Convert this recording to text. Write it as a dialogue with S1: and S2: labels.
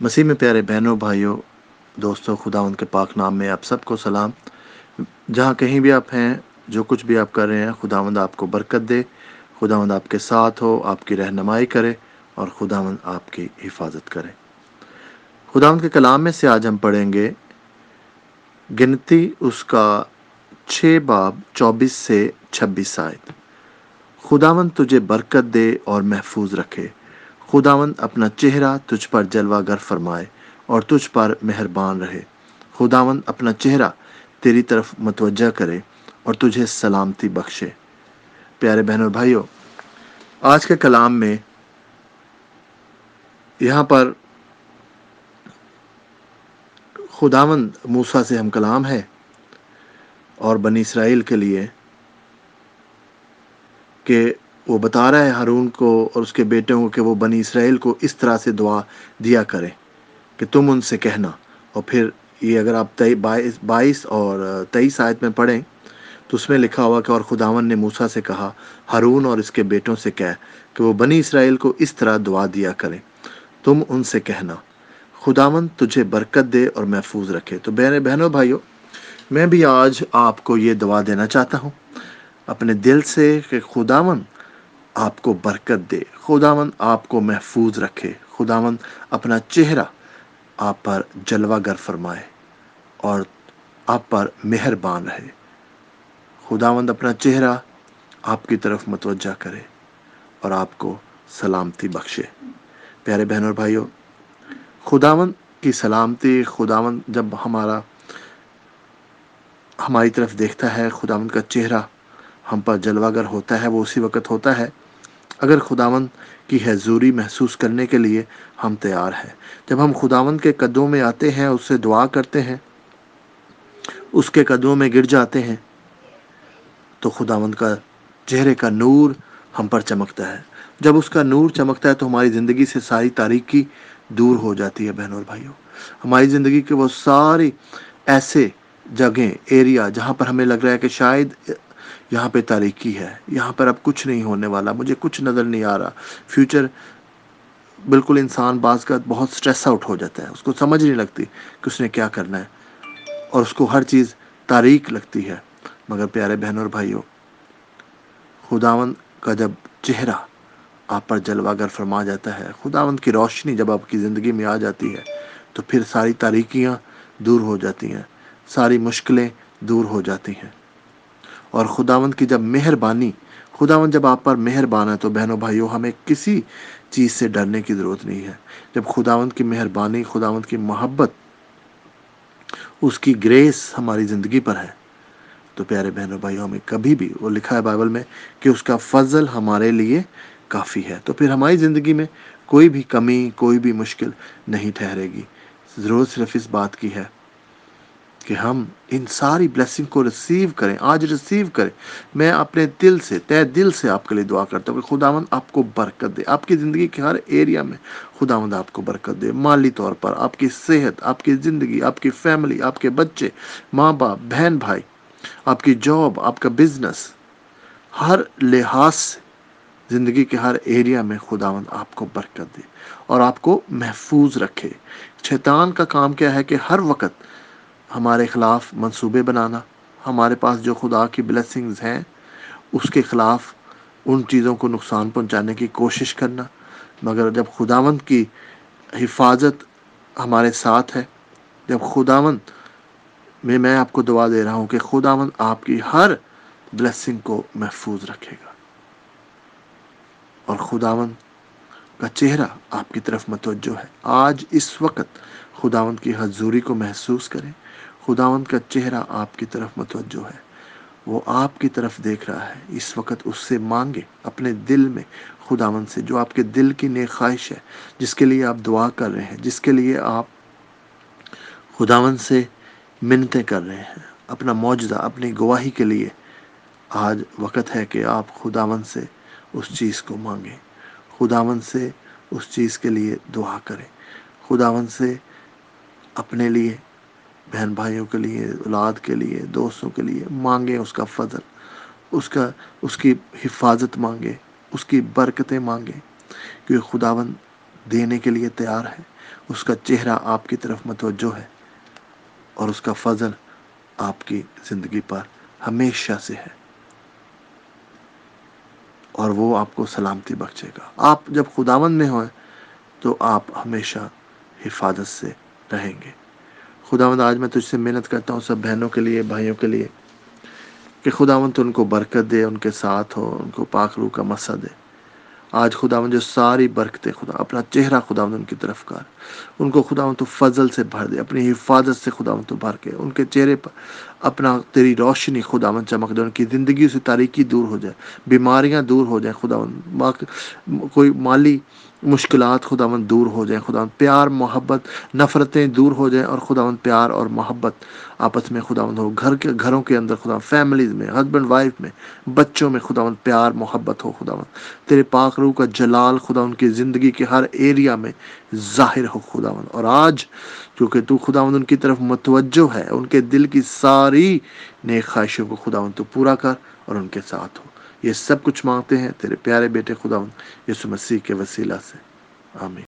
S1: مسیح میں پیارے بہنوں، بھائیوں، دوستوں، خدا ان کے پاک نام میں آپ سب کو سلام۔ جہاں کہیں بھی آپ ہیں، جو کچھ بھی آپ کر رہے ہیں، خداوند آپ کو برکت دے، خداوند آپ کے ساتھ ہو، آپ کی رہنمائی کرے اور خداوند آپ کی حفاظت کرے۔ خداوند کے کلام میں سے آج ہم پڑھیں گے گنتی اس کا چھ باب چوبیس سے چھبیس آئے خداون تجھے برکت دے اور محفوظ رکھے۔ خداون اپنا چہرہ تجھ پر جلوہ گر فرمائے اور تجھ پر مہربان رہے۔ خداون اپنا چہرہ تیری طرف متوجہ کرے اور تجھے سلامتی بخشے۔ پیارے بہن اور بھائیوں، آج کے کلام میں یہاں پر خداون موسا سے ہم کلام ہے اور بنی اسرائیل کے لیے کہ وہ بتا رہا ہے ہارون کو اور اس کے بیٹوں کو کہ وہ بنی اسرائیل کو اس طرح سے دعا دیا کریں کہ تم ان سے کہنا۔ اور پھر یہ اگر آپ بائیس بائیس اور تیئیس آیت میں پڑھیں تو اس میں لکھا ہوا کہ اور خداون نے موسا سے کہا، ہارون اور اس کے بیٹوں سے کہہ کہ وہ بنی اسرائیل کو اس طرح دعا دیا کریں۔ تم ان سے کہنا، خداون تجھے برکت دے اور محفوظ رکھے۔ تو بہن بہنوں، بھائیوں، میں بھی آج آپ کو یہ دعا دینا چاہتا ہوں۔ اپنے دل سے کہ خداون آپ کو برکت دے۔ خداون آپ کو محفوظ رکھے۔ خداون اپنا چہرہ آپ پر جلوہ گر فرمائے اور آپ پر مہربان رہے۔ خداوند اپنا چہرہ آپ کی طرف متوجہ کرے اور آپ کو سلامتی بخشے۔ پیارے بہن اور بھائیوں خداون کی سلامتی خداون جب ہمارا، ہماری طرف دیکھتا ہے خداون کا چہرہ ہم پر جلوہ گر ہوتا ہے، وہ اسی وقت ہوتا ہے اگر خداون کی حضوری محسوس کرنے کے لیے ہم تیار ہیں۔ جب ہم خداون کے قدوں میں آتے ہیں، اس سے دعا کرتے ہیں، اس کے قدموں میں گر جاتے ہیں، تو خداوند کا چہرے کا نور ہم پر چمکتا ہے۔ جب اس کا نور چمکتا ہے، تو ہماری زندگی سے ساری تاریکی دور ہو جاتی ہے، بہنوں اور بھائیوں۔ ہماری زندگی کے وہ ساری ایسے جگہیں ایریا جہاں پر ہمیں لگ رہا ہے کہ شاید یہاں پہ تاریکی ہے، یہاں پر اب کچھ نہیں ہونے والا، مجھے کچھ نظر نہیں آ رہا۔ فیوچر بالکل انسان بعض کا بہت اسٹریس آؤٹ ہو جاتا ہے، اس کو سمجھ نہیں لگتی کہ اس نے کیا کرنا ہے۔ اور اس کو ہر چیز تاریخ لگتی ہے۔ مگر پیارے بہنوں اور بھائیوں خداون کا جب چہرہ آپ پر جلوہ گر فرما جاتا ہے، خداوند کی روشنی جب آپ کی زندگی میں آ جاتی ہے، تو پھر ساری تاریکیاں دور ہو جاتی ہیں، ساری مشکلیں دور ہو جاتی ہیں۔ اور خداوند کی جب مہربانی، خداوند جب آپ پر مہربان ہے تو بہنوں بھائیوں، ہمیں کسی چیز سے ڈرنے کی ضرورت نہیں ہے۔ جب خداوند کی مہربانی، خداوند کی محبت، اس کی گریس ہماری زندگی پر ہے، تو پیارے بہنوں بھائیوں، ہمیں کبھی بھی وہ لکھا ہے بائبل میں کہ اس کا فضل ہمارے لیے کافی ہے، تو پھر ہماری زندگی میں کوئی بھی کمی، کوئی بھی مشکل نہیں ٹھہرے گی۔ ضرورت صرف اس بات کی ہے کہ ہم ان ساری بلیسنگ کو ریسیو کریں، آج ریسیو کریں۔ میں اپنے دل سے طے دل سے آپ کے لیے دعا کرتا ہوں کہ خداوند آپ کو برکت دے۔ آپ کی زندگی کے ہر ایریا میں خداوند آپ کو برکت دے۔ مالی طور پر آپ کی صحت، آپ کی زندگی، آپ کی فیملی آپ کے بچے، ماں باپ، بہن بھائی، آپ کی جاب آپ کا بزنس ہر لحاظ سے زندگی کے ہر ایریا میں خداوند آپ کو برکت دے اور آپ کو محفوظ رکھے۔ شیطان کا کام کیا ہے کہ ہر وقت ہمارے خلاف منصوبے بنانا، ہمارے پاس جو خدا کی بلیسنگز ہیں، اس کے خلاف ان چیزوں کو نقصان پہنچانے کی کوشش کرنا۔ مگر جب خداوند کی حفاظت ہمارے ساتھ ہے، جب خداون میں میں آپ کو دعا دے رہا ہوں کہ خداون آپ کی ہر بلیسنگ کو محفوظ رکھے گا۔ اور خداون کا چہرہ آپ کی طرف متوجہ ہے۔ آج اس وقت خداون کی حضوری کو محسوس کریں۔ خداون کا چہرہ آپ کی طرف متوجہ ہے۔ وہ آپ کی طرف دیکھ رہا ہے۔ اس وقت اس سے مانگے اپنے دل میں خداون سے، جو آپ کے دل کی نیک خواہش ہے۔ جس کے لیے آپ دعا کر رہے ہیں، جس کے لیے آپ خداون سے منتیں کر رہے ہیں۔ اپنا معجزہ، اپنی گواہی کے لیے آج وقت ہے کہ آپ خداون سے اس چیز کو مانگیں۔ خداون سے اس چیز کے لیے دعا کریں۔ خداون سے اپنے لیے، بہن بھائیوں کے لیے، اولاد کے لیے، دوستوں کے لیے مانگیں اس کا فضل۔ اس کا، اس کی حفاظت مانگے اس کی برکتیں مانگے کیونکہ خداون دینے کے لیے تیار ہے۔ اس کا چہرہ آپ کی طرف متوجہ ہے اور اس کا فضل آپ کی زندگی پر ہمیشہ سے ہے۔ اور وہ آپ کو سلامتی بخشے گا۔ آپ جب خداون میں ہوئے تو آپ ہمیشہ حفاظت سے رہیں گے۔ خداوند، آج میں تجھ سے محنت کرتا ہوں سب بہنوں کے لیے، بھائیوں کے لیے، کہ خداوند تو ان کو برکت دے، ان کے ساتھ ہو، ان کو پاک روح کا مسا دے۔ آج خداوند جو ساری برکتیں خدا، اپنا چہرہ خداوند ان کی طرف کر۔ ان کو خداوند تو فضل سے بھر دے، اپنی حفاظت سے خداوند تو بھر کے، ان کے چہرے پر اپنا تیری روشنی خداوند چمک دے، ان کی زندگی سے تاریکی دور ہو جائے، بیماریاں دور ہو جائیں خداوند کوئی مالی مشکلات خداوند دور ہو جائیں، خداوند پیار، محبت، نفرتیں دور ہو جائیں اور خداوند پیار اور محبت آپس میں خداوند ہو، گھر کے گھروں کے اندر خدا فیملیز میں ہسبینڈ وائف میں، بچوں میں خداوند پیار، محبت ہو خداوند۔ تیرے پاک روح کا جلال خدا ان کی زندگی کے ہر ایریا میں ظاہر ہو خداوند۔ اور آج کیونکہ تو خداوند ان کی طرف متوجہ ہے، ان کے دل کی ساری نیک خواہشوں کو خداوند تو پورا کر اور ان کے ساتھ ہو۔ یہ سب کچھ مانگتے ہیں تیرے پیارے بیٹے خداوند، یسو مسیح کے وسیلہ سے۔ آمین۔